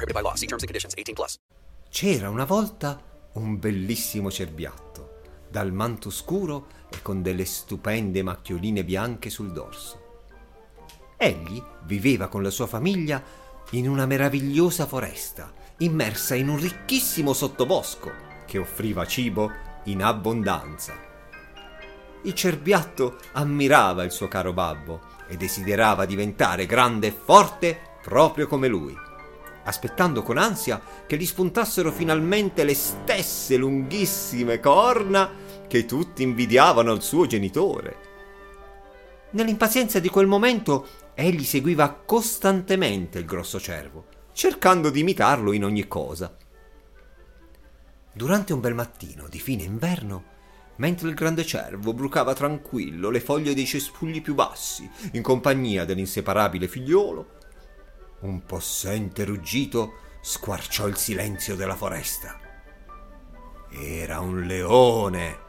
prohibited by law. See terms and conditions. 18 plus. C'era una volta un bellissimo cerbiatto, dal manto scuro e con delle stupende macchioline bianche sul dorso. Egli viveva con la sua famiglia in una meravigliosa foresta, immersa in un ricchissimo sottobosco che offriva cibo in abbondanza. Il cerbiatto ammirava il suo caro babbo e desiderava diventare grande e forte proprio come lui, aspettando con ansia che gli spuntassero finalmente le stesse lunghissime corna che tutti invidiavano al suo genitore. Nell'impazienza di quel momento egli seguiva costantemente il grosso cervo, cercando di imitarlo in ogni cosa. Durante un bel mattino di fine inverno, mentre il grande cervo brucava tranquillo le foglie dei cespugli più bassi, in compagnia dell'inseparabile figliolo, un possente ruggito squarciò il silenzio della foresta. Era un leone.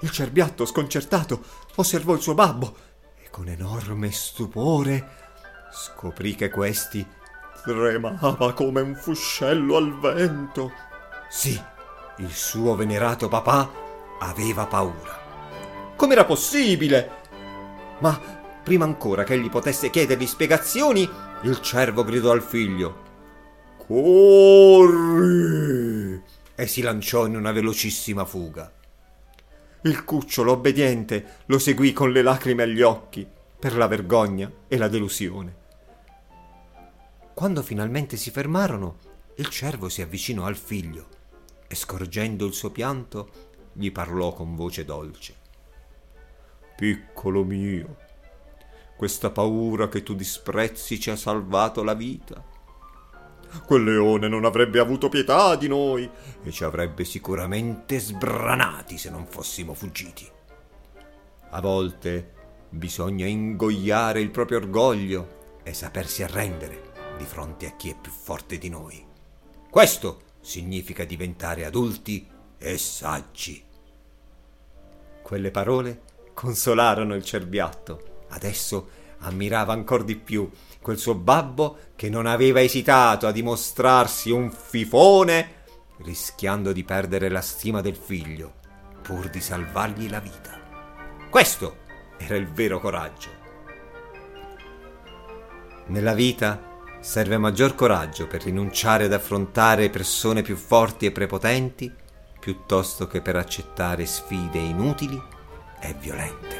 Il cerbiatto, sconcertato, osservò il suo babbo e con enorme stupore scoprì che questi tremava come un fuscello al vento. Sì, il suo venerato papà aveva paura. Com'era possibile? Ma prima ancora che egli potesse chiedergli spiegazioni, il cervo gridò al figlio. Corri! E si lanciò in una velocissima fuga. Il cucciolo obbediente lo seguì con le lacrime agli occhi per la vergogna e la delusione. Quando finalmente si fermarono, il cervo si avvicinò al figlio e scorgendo il suo pianto gli parlò con voce dolce. Piccolo mio, questa paura che tu disprezzi ci ha salvato la vita. Quel leone non avrebbe avuto pietà di noi e ci avrebbe sicuramente sbranati se non fossimo fuggiti. A volte bisogna ingoiare il proprio orgoglio e sapersi arrendere di fronte a chi è più forte di noi. Questo significa diventare adulti e saggi. Quelle parole consolarono il cerbiatto. Adesso ammirava ancor di più quel suo babbo che non aveva esitato a dimostrarsi un fifone, rischiando di perdere la stima del figlio, pur di salvargli la vita. Questo era il vero coraggio. Nella vita serve maggior coraggio per rinunciare ad affrontare persone più forti e prepotenti piuttosto che per accettare sfide inutili e violente.